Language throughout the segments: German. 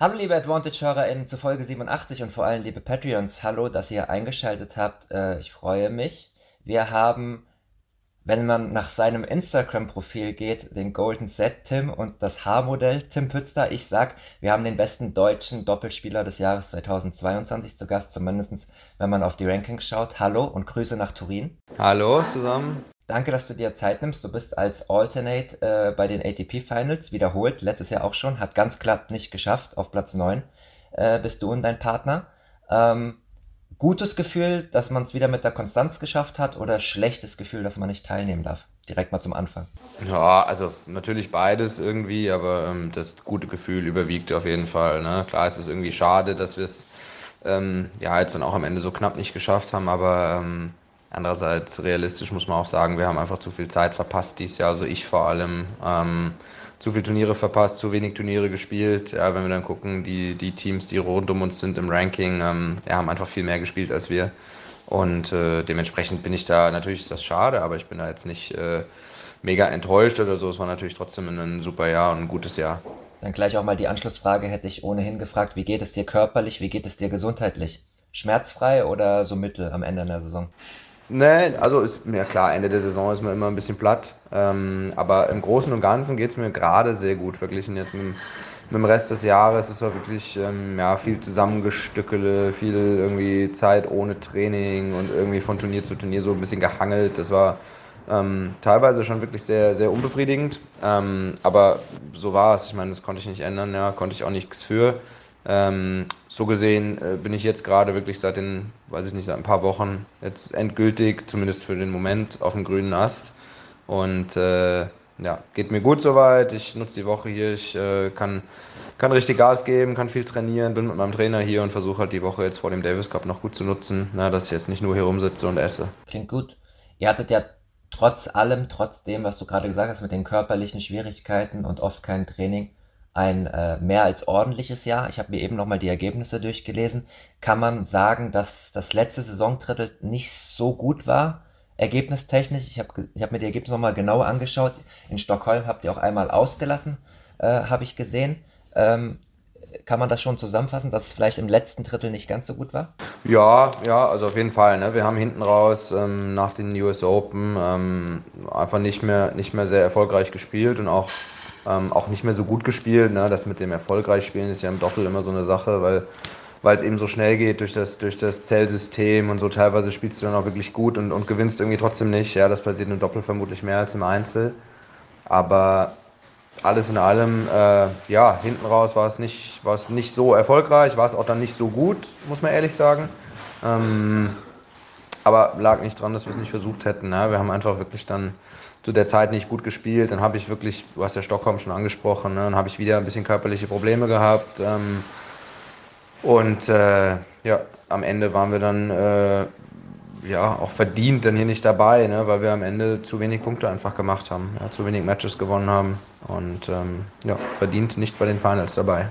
Hallo liebe Advantage-HörerInnen zu Folge 87 und vor allem liebe Patreons, hallo, dass ihr eingeschaltet habt. Äh, ich freue mich. Wir haben, wenn man nach seinem Instagram-Profil geht, den Golden Set Tim und das Haarmodell Tim Pützler. Ich sag, wir haben den besten deutschen Doppelspieler des Jahres 2022 zu Gast, zumindest wenn man auf die Rankings schaut. Hallo und Grüße nach Turin. Hallo zusammen. Danke, dass du dir Zeit nimmst. Du bist als Alternate äh, bei den ATP Finals wiederholt, letztes Jahr auch schon, hat ganz knapp nicht geschafft, auf Platz 9 äh, bist du und dein Partner. Ähm, gutes Gefühl, dass man es wieder mit der Konstanz geschafft hat oder schlechtes Gefühl, dass man nicht teilnehmen darf? Direkt mal zum Anfang. Ja, also natürlich beides irgendwie, aber ähm, das gute Gefühl überwiegt auf jeden Fall. Ne? Klar ist es irgendwie schade, dass wir es ähm, ja jetzt dann auch am Ende so knapp nicht geschafft haben, aber ähm, Andererseits realistisch muss man auch sagen, wir haben einfach zu viel Zeit verpasst dieses Jahr, also ich vor allem. Ähm, zu viele Turniere verpasst, zu wenig Turniere gespielt. Ja, wenn wir dann gucken, die, die Teams, die rund um uns sind im Ranking, ähm, ja, haben einfach viel mehr gespielt als wir. Und äh, dementsprechend bin ich da, natürlich ist das schade, aber ich bin da jetzt nicht äh, mega enttäuscht oder so. Es war natürlich trotzdem ein super Jahr und ein gutes Jahr. Dann gleich auch mal die Anschlussfrage hätte ich ohnehin gefragt, wie geht es dir körperlich, wie geht es dir gesundheitlich? Schmerzfrei oder so mittel am Ende der Saison? Nee, also ist mir klar, Ende der Saison ist man immer ein bisschen platt. Ähm, aber im Großen und Ganzen geht es mir gerade sehr gut, verglichen jetzt mit, mit, dem Rest des Jahres. Es war wirklich ähm, ja, viel Zusammengestückele, viel irgendwie Zeit ohne Training und irgendwie von Turnier zu Turnier so ein bisschen gehangelt. Das war ähm, teilweise schon wirklich sehr, sehr unbefriedigend. Ähm, aber so war es. Ich meine, das konnte ich nicht ändern, ja, konnte ich auch nichts für. Ähm, so gesehen äh, bin ich jetzt gerade wirklich seit den, weiß ich nicht, seit ein paar Wochen jetzt endgültig, zumindest für den Moment, auf dem grünen Ast. Und äh, ja, geht mir gut soweit. Ich nutze die Woche hier. Ich äh, kann, kann richtig Gas geben, kann viel trainieren, bin mit meinem Trainer hier und versuche halt die Woche jetzt vor dem Davis Cup noch gut zu nutzen, na, dass ich jetzt nicht nur hier rumsitze und esse. Klingt gut. Ihr hattet ja trotz allem, trotz dem, was du gerade gesagt hast, mit den körperlichen Schwierigkeiten und oft kein Training, ein äh, mehr als ordentliches Jahr. Ich habe mir eben nochmal die Ergebnisse durchgelesen. Kann man sagen, dass das letzte Saisondrittel nicht so gut war, ergebnistechnisch? Ich habe ich hab mir die Ergebnisse nochmal genau angeschaut. In Stockholm habt ihr auch einmal ausgelassen, äh, habe ich gesehen. Ähm, kann man das schon zusammenfassen, dass es vielleicht im letzten Drittel nicht ganz so gut war? Ja, ja, also auf jeden Fall. Ne? Wir haben hinten raus ähm, nach den US Open ähm, einfach nicht mehr, nicht mehr sehr erfolgreich gespielt und auch ähm, auch nicht mehr so gut gespielt. Ne? Das mit dem erfolgreich Spielen ist ja im Doppel immer so eine Sache, weil weil es eben so schnell geht durch das, durch das Zellsystem und so teilweise spielst du dann auch wirklich gut und, und gewinnst irgendwie trotzdem nicht. Ja, das passiert im Doppel vermutlich mehr als im Einzel. Aber alles in allem, äh, ja, hinten raus war es nicht, nicht so erfolgreich, war es auch dann nicht so gut, muss man ehrlich sagen. Ähm, aber lag nicht dran, dass wir es nicht versucht hätten. Ne? Wir haben einfach wirklich dann zu der Zeit nicht gut gespielt. Dann habe ich wirklich, du hast ja Stockholm schon angesprochen, ne? dann habe ich wieder ein bisschen körperliche Probleme gehabt. Ähm, und äh, ja, am Ende waren wir dann äh, ja auch verdient dann hier nicht dabei, ne? weil wir am Ende zu wenig Punkte einfach gemacht haben, ja, zu wenig Matches gewonnen haben und ähm, ja, verdient nicht bei den Finals dabei.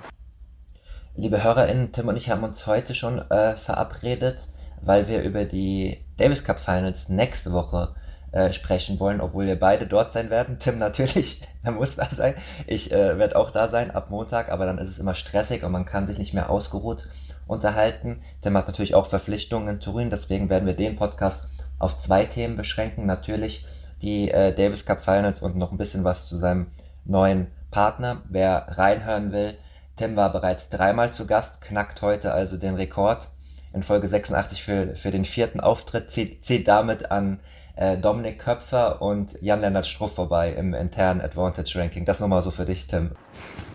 Liebe HörerInnen, Tim und ich haben uns heute schon äh, verabredet, weil wir über die Davis Cup Finals nächste Woche sprechen wollen, obwohl wir beide dort sein werden. Tim natürlich, er muss da sein. Ich äh, werde auch da sein ab Montag, aber dann ist es immer stressig und man kann sich nicht mehr ausgeruht unterhalten. Tim hat natürlich auch Verpflichtungen in Turin, deswegen werden wir den Podcast auf zwei Themen beschränken. Natürlich die äh, Davis Cup Finals und noch ein bisschen was zu seinem neuen Partner. Wer reinhören will, Tim war bereits dreimal zu Gast, knackt heute also den Rekord in Folge 86 für, für den vierten Auftritt, zieht, zieht damit an äh, Dominik Köpfer und Jan-Lennart Struff vorbei im internen Advantage Ranking. Das nochmal so für dich, Tim.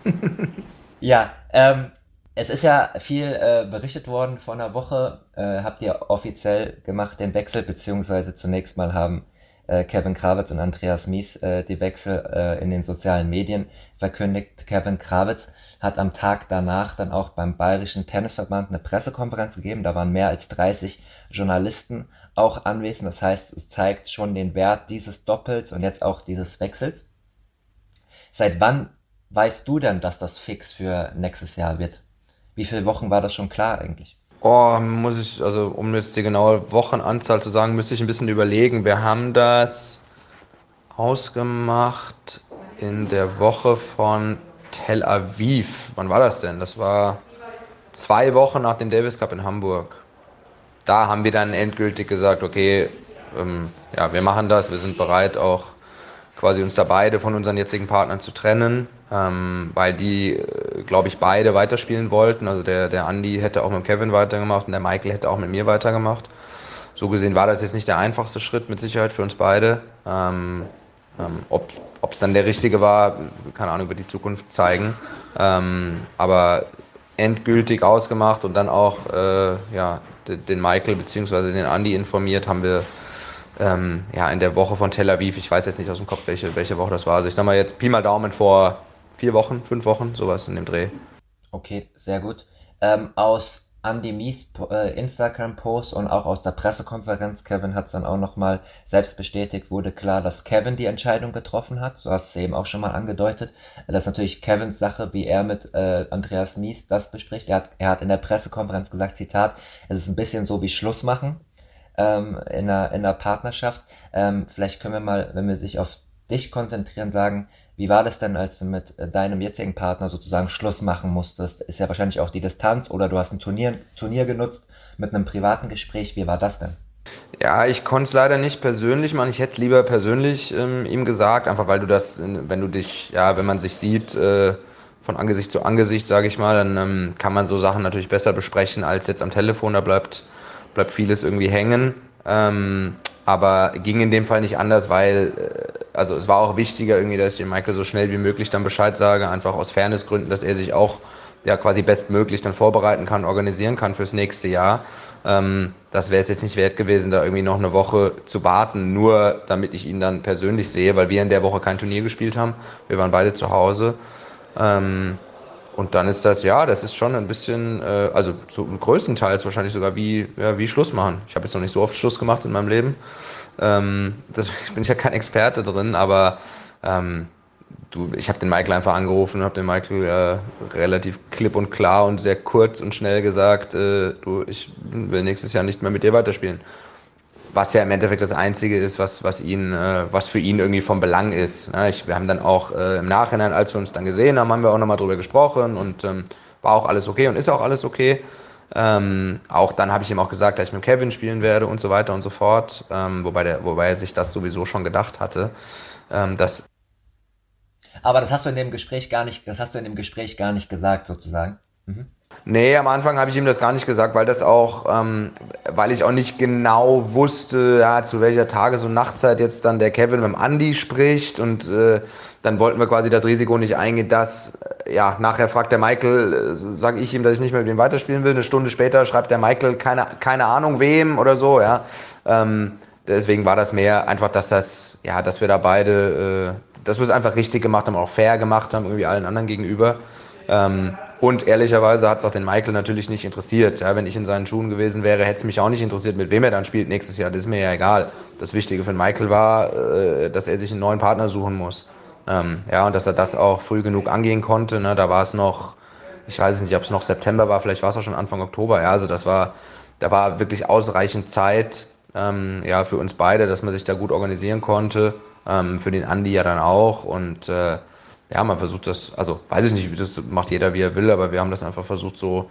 ja, ähm, es ist ja viel äh, berichtet worden vor einer Woche. Äh, habt ihr offiziell gemacht den Wechsel, beziehungsweise zunächst mal haben äh, Kevin Krawitz und Andreas Mies äh, die Wechsel äh, in den sozialen Medien verkündigt. Kevin Krawitz hat am Tag danach dann auch beim Bayerischen Tennisverband eine Pressekonferenz gegeben. Da waren mehr als 30 Journalisten auch anwesend. Das heißt, es zeigt schon den Wert dieses Doppels und jetzt auch dieses Wechsels. Seit wann weißt du denn, dass das fix für nächstes Jahr wird? Wie viele Wochen war das schon klar eigentlich? Oh, muss ich, also um jetzt die genaue Wochenanzahl zu sagen, müsste ich ein bisschen überlegen. Wir haben das ausgemacht in der Woche von Tel Aviv. Wann war das denn? Das war zwei Wochen nach dem Davis Cup in Hamburg. Da haben wir dann endgültig gesagt, okay, ähm, ja, wir machen das, wir sind bereit auch quasi uns da beide von unseren jetzigen Partnern zu trennen, ähm, weil die, äh, glaube ich, beide weiterspielen wollten. Also der, der Andy hätte auch mit Kevin weitergemacht und der Michael hätte auch mit mir weitergemacht. So gesehen war das jetzt nicht der einfachste Schritt mit Sicherheit für uns beide. Ähm, ähm, ob es dann der richtige war, keine Ahnung, wird die Zukunft zeigen. Ähm, aber endgültig ausgemacht und dann auch äh, ja, den Michael bzw. den Andy informiert haben wir ähm, ja, in der Woche von Tel Aviv. Ich weiß jetzt nicht aus dem Kopf, welche, welche Woche das war. Also ich sag mal jetzt Pi mal Daumen vor vier Wochen, fünf Wochen, sowas in dem Dreh. Okay, sehr gut. Ähm, aus Andy Mies äh, Instagram-Post und auch aus der Pressekonferenz, Kevin hat es dann auch nochmal selbst bestätigt, wurde klar, dass Kevin die Entscheidung getroffen hat. So hast du es eben auch schon mal angedeutet. Das ist natürlich Kevins Sache, wie er mit äh, Andreas Mies das bespricht. Er hat, er hat in der Pressekonferenz gesagt, Zitat, es ist ein bisschen so wie Schluss machen ähm, in, einer, in einer Partnerschaft. Ähm, vielleicht können wir mal, wenn wir sich auf dich konzentrieren, sagen, wie war das denn, als du mit äh, deinem jetzigen Partner sozusagen Schluss machen musstest? Ist ja wahrscheinlich auch die Distanz oder du hast ein Turnier, Turnier genutzt mit einem privaten Gespräch. Wie war das denn? Ja, ich konnte es leider nicht persönlich machen. Ich hätte lieber persönlich ähm, ihm gesagt, einfach weil du das, wenn du dich, ja, wenn man sich sieht, äh, von Angesicht zu Angesicht, sage ich mal, dann ähm, kann man so Sachen natürlich besser besprechen als jetzt am Telefon. Da bleibt, bleibt vieles irgendwie hängen. Ähm, aber ging in dem Fall nicht anders, weil äh, also es war auch wichtiger irgendwie, dass ich dem Michael so schnell wie möglich dann Bescheid sage, einfach aus Fairnessgründen, dass er sich auch ja quasi bestmöglich dann vorbereiten kann, organisieren kann fürs nächste Jahr. Ähm, das wäre es jetzt nicht wert gewesen, da irgendwie noch eine Woche zu warten, nur damit ich ihn dann persönlich sehe, weil wir in der Woche kein Turnier gespielt haben. Wir waren beide zu Hause. Ähm, und dann ist das, ja, das ist schon ein bisschen, äh, also zu größtenteils wahrscheinlich sogar wie, ja, wie Schluss machen. Ich habe jetzt noch nicht so oft Schluss gemacht in meinem Leben. Ähm, das, ich bin ja kein Experte drin, aber ähm, du, ich habe den Michael einfach angerufen und habe den Michael äh, relativ klipp und klar und sehr kurz und schnell gesagt, äh, du, ich will nächstes Jahr nicht mehr mit dir weiterspielen was ja im Endeffekt das Einzige ist, was, was, ihn, äh, was für ihn irgendwie vom Belang ist. Ne? Ich, wir haben dann auch äh, im Nachhinein, als wir uns dann gesehen haben, haben wir auch nochmal drüber gesprochen und ähm, war auch alles okay und ist auch alles okay. Ähm, auch dann habe ich ihm auch gesagt, dass ich mit Kevin spielen werde und so weiter und so fort, ähm, wobei, der, wobei er sich das sowieso schon gedacht hatte. Ähm, dass Aber das hast du in dem Gespräch gar nicht, das hast du in dem Gespräch gar nicht gesagt, sozusagen. Mhm. Nee, am Anfang habe ich ihm das gar nicht gesagt, weil das auch, ähm, weil ich auch nicht genau wusste, ja, zu welcher Tages- und Nachtzeit jetzt dann der Kevin mit dem Andy spricht und äh, dann wollten wir quasi das Risiko nicht eingehen, dass, äh, ja, nachher fragt der Michael, äh, sage ich ihm, dass ich nicht mehr mit ihm weiterspielen will. Eine Stunde später schreibt der Michael keine, keine Ahnung wem oder so, ja. Ähm, deswegen war das mehr einfach, dass das, ja, dass wir da beide, äh, dass wir es einfach richtig gemacht haben, auch fair gemacht haben, irgendwie allen anderen gegenüber. Ähm, und ehrlicherweise hat es auch den Michael natürlich nicht interessiert. Ja, wenn ich in seinen Schuhen gewesen wäre, hätte es mich auch nicht interessiert, mit wem er dann spielt nächstes Jahr. Das ist mir ja egal. Das Wichtige für Michael war, äh, dass er sich einen neuen Partner suchen muss. Ähm, ja, und dass er das auch früh genug angehen konnte. Ne? Da war es noch, ich weiß nicht, ob es noch September war, vielleicht war es auch schon Anfang Oktober. Ja, also das war, da war wirklich ausreichend Zeit ähm, ja, für uns beide, dass man sich da gut organisieren konnte. Ähm, für den Andi ja dann auch. Und äh, ja, man versucht das, also weiß ich nicht, das macht jeder wie er will, aber wir haben das einfach versucht, so,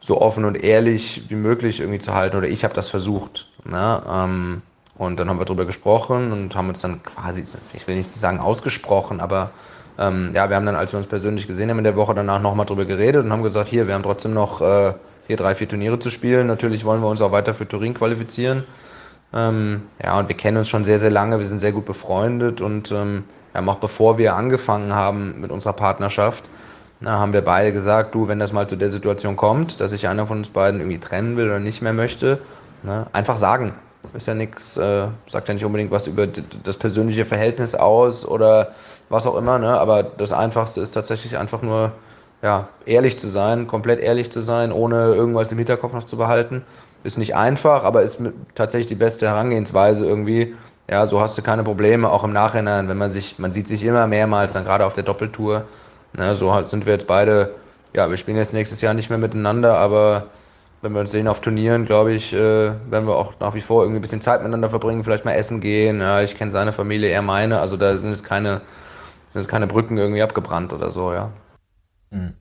so offen und ehrlich wie möglich irgendwie zu halten. Oder ich habe das versucht. Ne? Ähm, und dann haben wir darüber gesprochen und haben uns dann quasi, ich will nicht sagen ausgesprochen, aber ähm, ja, wir haben dann, als wir uns persönlich gesehen haben in der Woche danach nochmal drüber geredet und haben gesagt, hier, wir haben trotzdem noch äh, hier drei, vier Turniere zu spielen. Natürlich wollen wir uns auch weiter für Turin qualifizieren. Ähm, ja, und wir kennen uns schon sehr, sehr lange, wir sind sehr gut befreundet und ähm, ähm, auch bevor wir angefangen haben mit unserer Partnerschaft, na, haben wir beide gesagt, du, wenn das mal zu der Situation kommt, dass sich einer von uns beiden irgendwie trennen will oder nicht mehr möchte, na, einfach sagen. Ist ja nichts, äh, sagt ja nicht unbedingt was über das persönliche Verhältnis aus oder was auch immer, ne? aber das Einfachste ist tatsächlich einfach nur ja, ehrlich zu sein, komplett ehrlich zu sein, ohne irgendwas im Hinterkopf noch zu behalten. Ist nicht einfach, aber ist tatsächlich die beste Herangehensweise irgendwie. Ja, so hast du keine Probleme, auch im Nachhinein, wenn man sich, man sieht sich immer mehrmals, dann gerade auf der Doppeltour. Ne, so sind wir jetzt beide, ja, wir spielen jetzt nächstes Jahr nicht mehr miteinander, aber wenn wir uns sehen auf Turnieren, glaube ich, äh, werden wir auch nach wie vor irgendwie ein bisschen Zeit miteinander verbringen, vielleicht mal essen gehen. Ja, ich kenne seine Familie, er meine, also da sind es keine, sind es keine Brücken irgendwie abgebrannt oder so, ja. Hm.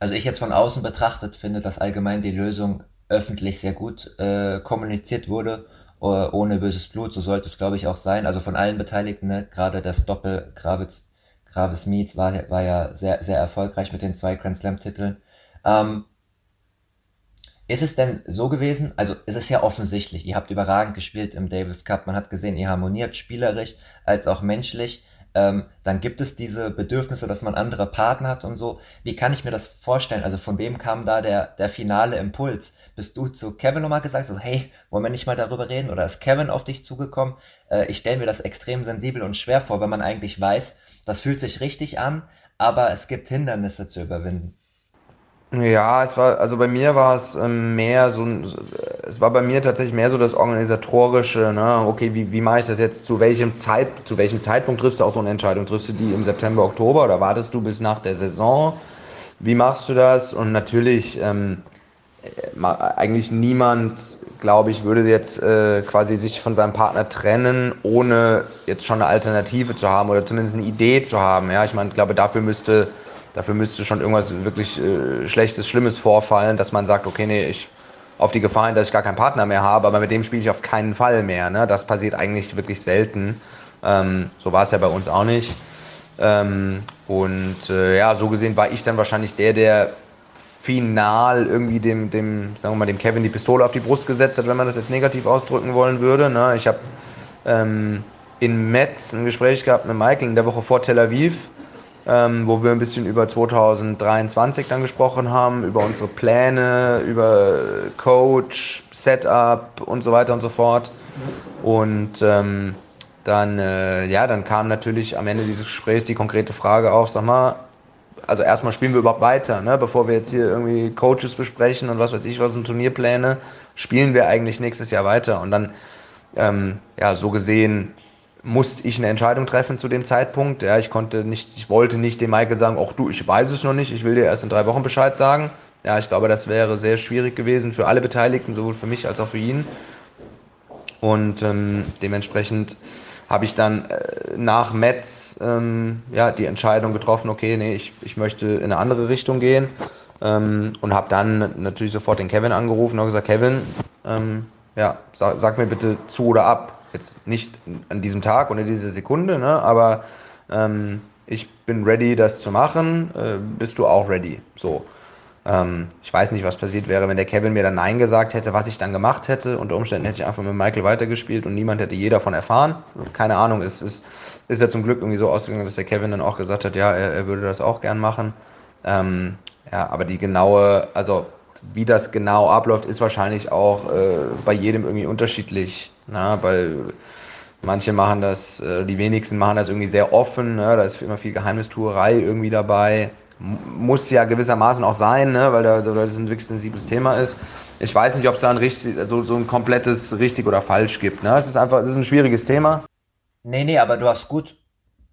Also ich jetzt von außen betrachtet finde, dass allgemein die Lösung öffentlich sehr gut äh, kommuniziert wurde, ohne böses Blut. So sollte es, glaube ich, auch sein. Also von allen Beteiligten, ne? gerade das Doppel Gravitz, Gravis Meets war, war ja sehr, sehr erfolgreich mit den zwei Grand Slam-Titeln. Ähm, ist es denn so gewesen, also es ist ja offensichtlich, ihr habt überragend gespielt im Davis Cup, man hat gesehen, ihr harmoniert spielerisch als auch menschlich ähm, dann gibt es diese Bedürfnisse, dass man andere Partner hat und so. Wie kann ich mir das vorstellen? Also von wem kam da der, der finale Impuls? Bist du zu Kevin nochmal gesagt, so, hey, wollen wir nicht mal darüber reden? Oder ist Kevin auf dich zugekommen? Äh, ich stelle mir das extrem sensibel und schwer vor, wenn man eigentlich weiß, das fühlt sich richtig an, aber es gibt Hindernisse zu überwinden. Ja, es war, also bei mir war es ähm, mehr so, es war bei mir tatsächlich mehr so das organisatorische, ne? Okay, wie, wie mache ich das jetzt? Zu welchem Zeit, zu welchem Zeitpunkt triffst du auch so eine Entscheidung? Triffst du die im September, Oktober oder wartest du bis nach der Saison? Wie machst du das? Und natürlich, ähm, äh, eigentlich niemand, glaube ich, würde jetzt äh, quasi sich von seinem Partner trennen, ohne jetzt schon eine Alternative zu haben oder zumindest eine Idee zu haben. Ja, ich meine, glaube, dafür müsste Dafür müsste schon irgendwas wirklich äh, Schlechtes, Schlimmes vorfallen, dass man sagt, okay, nee, ich auf die Gefahr hin, dass ich gar keinen Partner mehr habe, aber mit dem spiele ich auf keinen Fall mehr. Ne? Das passiert eigentlich wirklich selten. Ähm, so war es ja bei uns auch nicht. Ähm, und äh, ja, so gesehen war ich dann wahrscheinlich der, der final irgendwie dem, dem, sagen wir mal, dem Kevin die Pistole auf die Brust gesetzt hat, wenn man das jetzt negativ ausdrücken wollen würde. Ne? Ich habe ähm, in Metz ein Gespräch gehabt mit Michael in der Woche vor Tel Aviv ähm, wo wir ein bisschen über 2023 dann gesprochen haben, über unsere Pläne, über Coach, Setup und so weiter und so fort. Und ähm, dann, äh, ja, dann kam natürlich am Ende dieses Gesprächs die konkrete Frage auf, sag mal, also erstmal spielen wir überhaupt weiter, ne? bevor wir jetzt hier irgendwie Coaches besprechen und was weiß ich was und Turnierpläne, spielen wir eigentlich nächstes Jahr weiter. Und dann, ähm, ja, so gesehen musste ich eine Entscheidung treffen zu dem Zeitpunkt. Ja, ich konnte nicht, ich wollte nicht dem Michael sagen, auch du, ich weiß es noch nicht, ich will dir erst in drei Wochen Bescheid sagen. Ja, ich glaube, das wäre sehr schwierig gewesen für alle Beteiligten, sowohl für mich als auch für ihn. Und ähm, dementsprechend habe ich dann äh, nach Metz ähm, ja, die Entscheidung getroffen, okay, nee, ich, ich möchte in eine andere Richtung gehen. Ähm, und habe dann natürlich sofort den Kevin angerufen und gesagt, Kevin, ähm, ja, sag, sag, mir bitte zu oder ab. Jetzt nicht an diesem Tag oder dieser Sekunde, ne? aber ähm, ich bin ready, das zu machen. Äh, bist du auch ready? So. Ähm, ich weiß nicht, was passiert wäre, wenn der Kevin mir dann Nein gesagt hätte, was ich dann gemacht hätte. Unter Umständen hätte ich einfach mit Michael weitergespielt und niemand hätte je davon erfahren. Keine Ahnung, es ist, ist ja zum Glück irgendwie so ausgegangen, dass der Kevin dann auch gesagt hat, ja, er, er würde das auch gern machen. Ähm, ja, aber die genaue, also wie das genau abläuft, ist wahrscheinlich auch äh, bei jedem irgendwie unterschiedlich. Na, weil manche machen das, äh, die wenigsten machen das irgendwie sehr offen, ne? da ist immer viel Geheimnistuerei irgendwie dabei. Muss ja gewissermaßen auch sein, ne? weil, da, weil das ein wirklich sensibles Thema ist. Ich weiß nicht, ob es da ein richtig, so, so ein komplettes richtig oder falsch gibt. Ne? Es ist einfach, es ist ein schwieriges Thema. Nee, nee, aber du hast gut,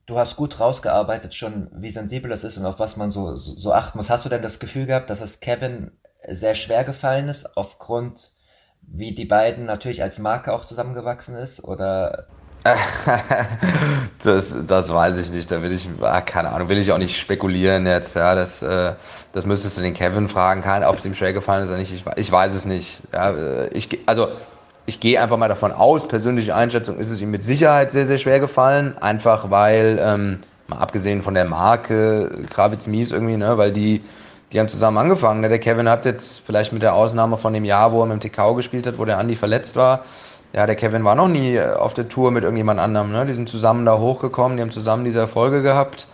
du hast gut rausgearbeitet schon, wie sensibel das ist und auf was man so, so, so achten muss. Hast du denn das Gefühl gehabt, dass es Kevin sehr schwer gefallen ist aufgrund wie die beiden natürlich als Marke auch zusammengewachsen ist? Oder das, das weiß ich nicht. Da will ich, ah, keine Ahnung, will ich auch nicht spekulieren jetzt. Ja, das, äh, das müsstest du den Kevin fragen, kann, ob es ihm schwer gefallen ist oder nicht. Ich, ich weiß es nicht. Ja, äh, ich, also ich gehe einfach mal davon aus, persönliche Einschätzung ist es ihm mit Sicherheit sehr, sehr schwer gefallen. Einfach weil, ähm, mal abgesehen von der Marke Kravitz Mies irgendwie, ne, weil die die haben zusammen angefangen. Ne? Der Kevin hat jetzt vielleicht mit der Ausnahme von dem Jahr, wo er mit dem TK gespielt hat, wo der Andi verletzt war, ja, der Kevin war noch nie äh, auf der Tour mit irgendjemand anderem. Ne? Die sind zusammen da hochgekommen, die haben zusammen diese Erfolge gehabt.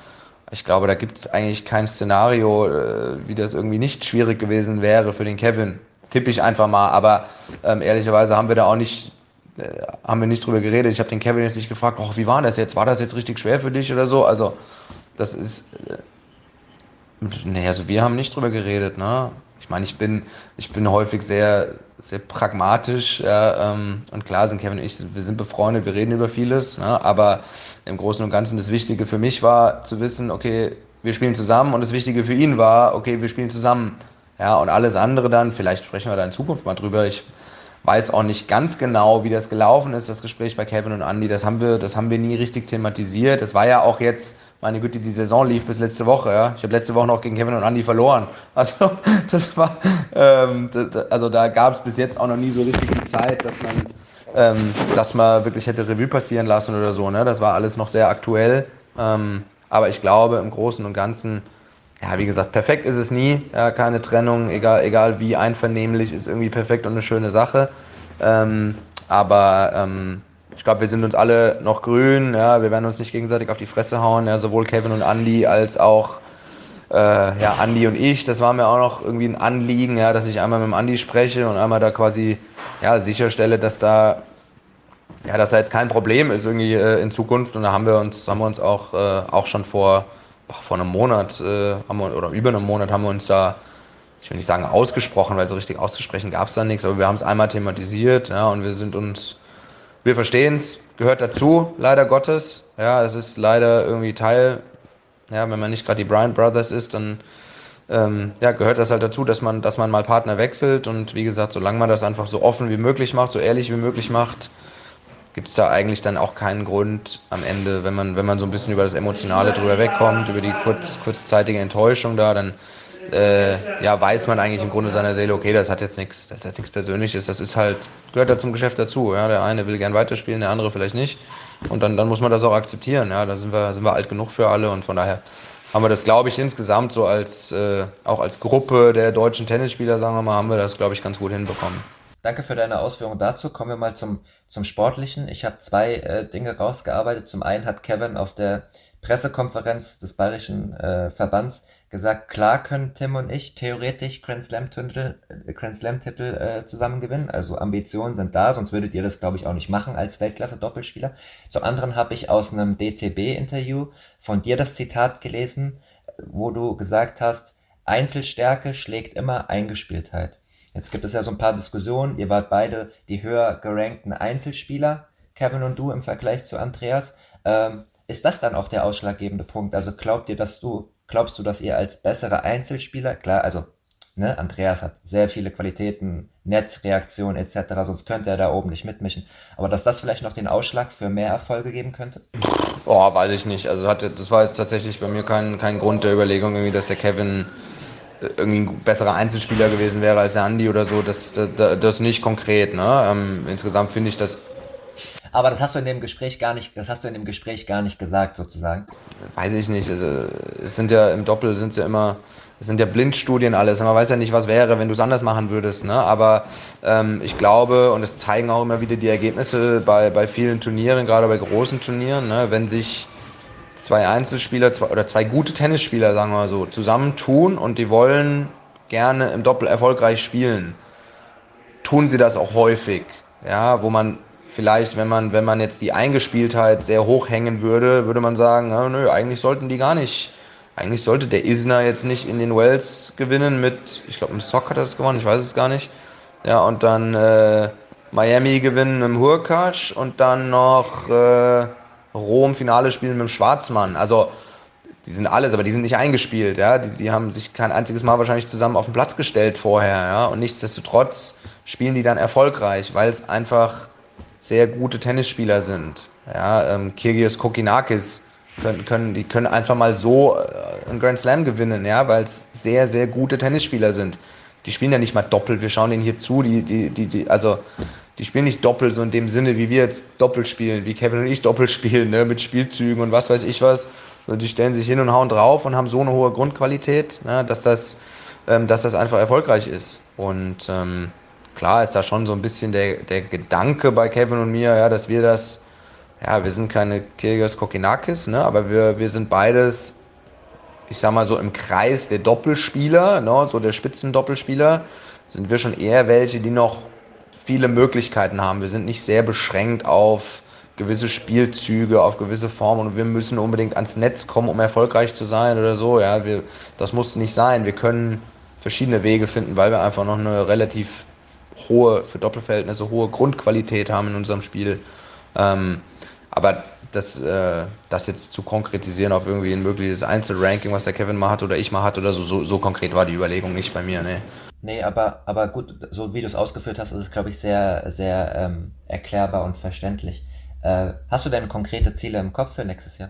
Ich glaube, da gibt es eigentlich kein Szenario, äh, wie das irgendwie nicht schwierig gewesen wäre für den Kevin. Tippe ich einfach mal, aber ähm, ehrlicherweise haben wir da auch nicht, äh, haben wir nicht drüber geredet. Ich habe den Kevin jetzt nicht gefragt, oh, wie war das jetzt? War das jetzt richtig schwer für dich oder so? Also, das ist, Nee, also wir haben nicht drüber geredet, ne? Ich meine, ich bin, ich bin häufig sehr, sehr pragmatisch, ja, ähm, und klar sind Kevin und ich, wir sind befreundet, wir reden über vieles, ne? aber im Großen und Ganzen das Wichtige für mich war zu wissen, okay, wir spielen zusammen und das Wichtige für ihn war, okay, wir spielen zusammen. Ja, und alles andere dann, vielleicht sprechen wir da in Zukunft mal drüber. Ich weiß auch nicht ganz genau, wie das gelaufen ist, das Gespräch bei Kevin und Andy. Das haben wir, das haben wir nie richtig thematisiert. Das war ja auch jetzt, meine Güte, die Saison lief bis letzte Woche. Ja. Ich habe letzte Woche noch gegen Kevin und Andy verloren. Also das war, ähm, das, also da gab es bis jetzt auch noch nie so richtig die Zeit, dass man, ähm, dass man wirklich hätte Revue passieren lassen oder so. Ne? Das war alles noch sehr aktuell. Ähm, aber ich glaube, im Großen und Ganzen ja, wie gesagt, perfekt ist es nie. Ja, keine Trennung, egal, egal wie einvernehmlich, ist irgendwie perfekt und eine schöne Sache. Ähm, aber ähm, ich glaube, wir sind uns alle noch grün. Ja, wir werden uns nicht gegenseitig auf die Fresse hauen. Ja, sowohl Kevin und Andy als auch äh, ja, Andy und ich. Das war mir auch noch irgendwie ein Anliegen, ja, dass ich einmal mit dem Andy spreche und einmal da quasi ja, sicherstelle, dass da ja, dass da jetzt kein Problem ist irgendwie äh, in Zukunft. Und da haben wir uns, haben wir uns auch, äh, auch schon vor vor einem Monat äh, haben wir, oder über einem Monat haben wir uns da, ich will nicht sagen ausgesprochen, weil so richtig auszusprechen gab es da nichts, aber wir haben es einmal thematisiert ja, und wir sind uns, wir verstehen es, gehört dazu, leider Gottes. Ja, es ist leider irgendwie Teil, ja, wenn man nicht gerade die Bryant Brothers ist, dann ähm, ja, gehört das halt dazu, dass man, dass man mal Partner wechselt und wie gesagt, solange man das einfach so offen wie möglich macht, so ehrlich wie möglich macht, gibt es da eigentlich dann auch keinen Grund am Ende, wenn man, wenn man so ein bisschen über das Emotionale drüber wegkommt, über die kurz, kurzzeitige Enttäuschung da, dann äh, ja, weiß man eigentlich im Grunde seiner Seele, okay, das hat jetzt nichts, das hat nichts Persönliches, das ist halt, gehört da zum Geschäft dazu. Ja? Der eine will gern weiterspielen, der andere vielleicht nicht. Und dann, dann muss man das auch akzeptieren. Ja? Da sind wir, sind wir alt genug für alle und von daher haben wir das, glaube ich, insgesamt so als äh, auch als Gruppe der deutschen Tennisspieler, sagen wir mal, haben wir das, glaube ich, ganz gut hinbekommen. Danke für deine Ausführungen dazu. Kommen wir mal zum, zum Sportlichen. Ich habe zwei äh, Dinge rausgearbeitet. Zum einen hat Kevin auf der Pressekonferenz des Bayerischen äh, Verbands gesagt, klar können Tim und ich theoretisch Grand Slam-Titel äh, Slam -Titel, äh, zusammen gewinnen. Also Ambitionen sind da, sonst würdet ihr das, glaube ich, auch nicht machen als Weltklasse-Doppelspieler. Zum anderen habe ich aus einem DTB-Interview von dir das Zitat gelesen, wo du gesagt hast, Einzelstärke schlägt immer Eingespieltheit. Jetzt gibt es ja so ein paar Diskussionen. Ihr wart beide die höher gerankten Einzelspieler, Kevin und du im Vergleich zu Andreas. Ähm, ist das dann auch der ausschlaggebende Punkt? Also glaubt ihr, dass du, glaubst du, dass ihr als bessere Einzelspieler, klar, also ne, Andreas hat sehr viele Qualitäten, Netzreaktion etc., sonst könnte er da oben nicht mitmischen. Aber dass das vielleicht noch den Ausschlag für mehr Erfolge geben könnte? Oh, weiß ich nicht. Also hatte, das war jetzt tatsächlich bei mir kein, kein Grund der Überlegung, irgendwie, dass der Kevin irgendwie ein besserer Einzelspieler gewesen wäre als der Andi oder so, das, das, das nicht konkret. Ne? Ähm, insgesamt finde ich das. Aber das hast du in dem Gespräch gar nicht, das hast du in dem Gespräch gar nicht gesagt, sozusagen. Weiß ich nicht. Also, es sind ja im Doppel sind ja immer, es sind ja Blindstudien alles. Man weiß ja nicht, was wäre, wenn du es anders machen würdest. Ne? Aber ähm, ich glaube, und es zeigen auch immer wieder die Ergebnisse bei, bei vielen Turnieren, gerade bei großen Turnieren, ne? wenn sich zwei Einzelspieler zwei, oder zwei gute Tennisspieler, sagen wir mal so, zusammentun und die wollen gerne im Doppel erfolgreich spielen, tun sie das auch häufig. Ja, wo man vielleicht, wenn man, wenn man jetzt die Eingespieltheit sehr hoch hängen würde, würde man sagen, na, nö, eigentlich sollten die gar nicht. Eigentlich sollte der Isner jetzt nicht in den Wells gewinnen mit, ich glaube, im Sock hat er das gewonnen, ich weiß es gar nicht. Ja, und dann äh, Miami gewinnen dem Hurkacz und dann noch äh, Rom Finale spielen mit dem Schwarzmann. Also die sind alles, aber die sind nicht eingespielt, ja. Die, die haben sich kein einziges Mal wahrscheinlich zusammen auf den Platz gestellt vorher, ja. Und nichtsdestotrotz spielen die dann erfolgreich, weil es einfach sehr gute Tennisspieler sind. Ja, ähm, Kyrgios Kokinakis können, können, die können einfach mal so äh, einen Grand Slam gewinnen, ja, weil es sehr, sehr gute Tennisspieler sind. Die spielen ja nicht mal doppelt, wir schauen denen hier zu, die, die, die, die, also die spielen nicht doppelt, so in dem Sinne, wie wir jetzt doppelt spielen, wie Kevin und ich doppelt spielen, ne, mit Spielzügen und was weiß ich was. Die stellen sich hin und hauen drauf und haben so eine hohe Grundqualität, ne, dass, das, ähm, dass das einfach erfolgreich ist. Und ähm, klar ist da schon so ein bisschen der, der Gedanke bei Kevin und mir, ja, dass wir das, ja, wir sind keine Kyrgios Kokinakis, ne, aber wir, wir sind beides, ich sag mal so im Kreis der Doppelspieler, ne, so der Spitzendoppelspieler, sind wir schon eher welche, die noch viele Möglichkeiten haben. Wir sind nicht sehr beschränkt auf gewisse Spielzüge, auf gewisse Formen und wir müssen unbedingt ans Netz kommen, um erfolgreich zu sein oder so. Ja, wir, das muss nicht sein. Wir können verschiedene Wege finden, weil wir einfach noch eine relativ hohe, für Doppelverhältnisse hohe Grundqualität haben in unserem Spiel. Ähm, aber das, äh, das jetzt zu konkretisieren auf irgendwie ein mögliches Einzelranking, was der Kevin mal hat oder ich mal hat oder so, so, so konkret war die Überlegung nicht bei mir, ne. Nee, aber, aber gut, so wie du es ausgeführt hast, ist es, glaube ich, sehr, sehr ähm, erklärbar und verständlich. Äh, hast du denn konkrete Ziele im Kopf für nächstes Jahr?